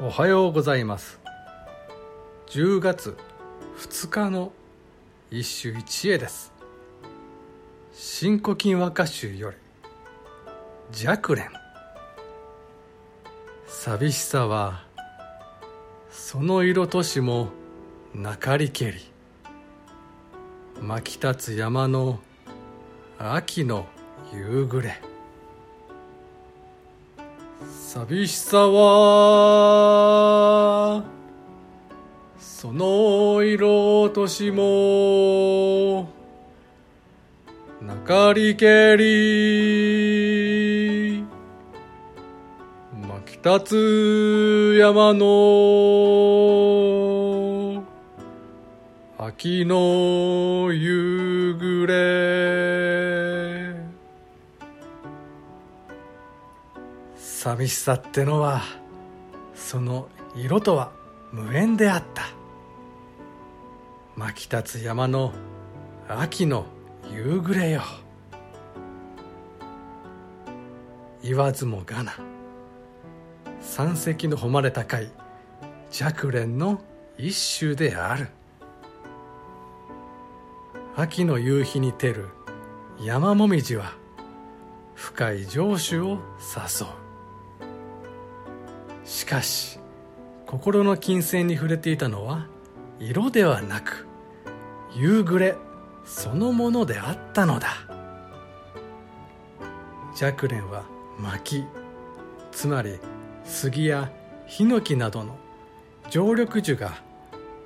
おはようございます。10月2日の一首一会です「新古今和歌集」より「寂蓮」寂しさはその色としもなかりけり。巻き立つ山の秋の夕暮れ。寂しさはその色落としもなかりけり巻き立つ山の秋の夕暮れ。寂しさってのはその色とは無縁であった。巻き立つ山の秋の夕暮れよ。言わずもがな山石の誉れ高い寂蓮の一種である。秋の夕日に照る山もみじは深い情緒を誘う。しかし心の金銭に触れていたのは色ではなく夕暮れそのものであったのだ。寂蓮は薪つまり杉やヒノキなどの常緑樹が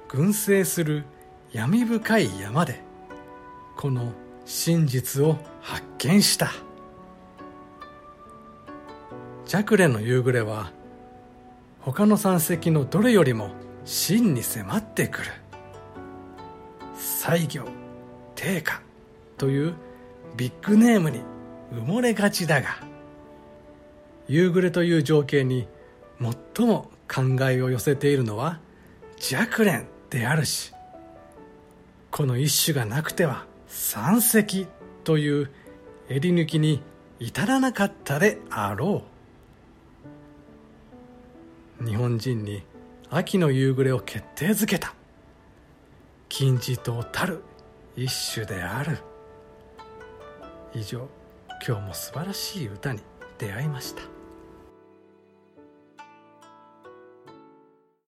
群生する闇深い山でこの真実を発見した。寂蓮の夕暮れは他の山石のどれよりも真に迫ってくる。西行定家というビッグネームに埋もれがちだが夕暮れという情景に最も考えを寄せているのは寂蓮であるしこの一種がなくては山石という襟抜きに至らなかったであろう。日本人に秋の夕暮れを決定づけた。金字塔たる一種である。以上今日も素晴らしい歌に出会いました。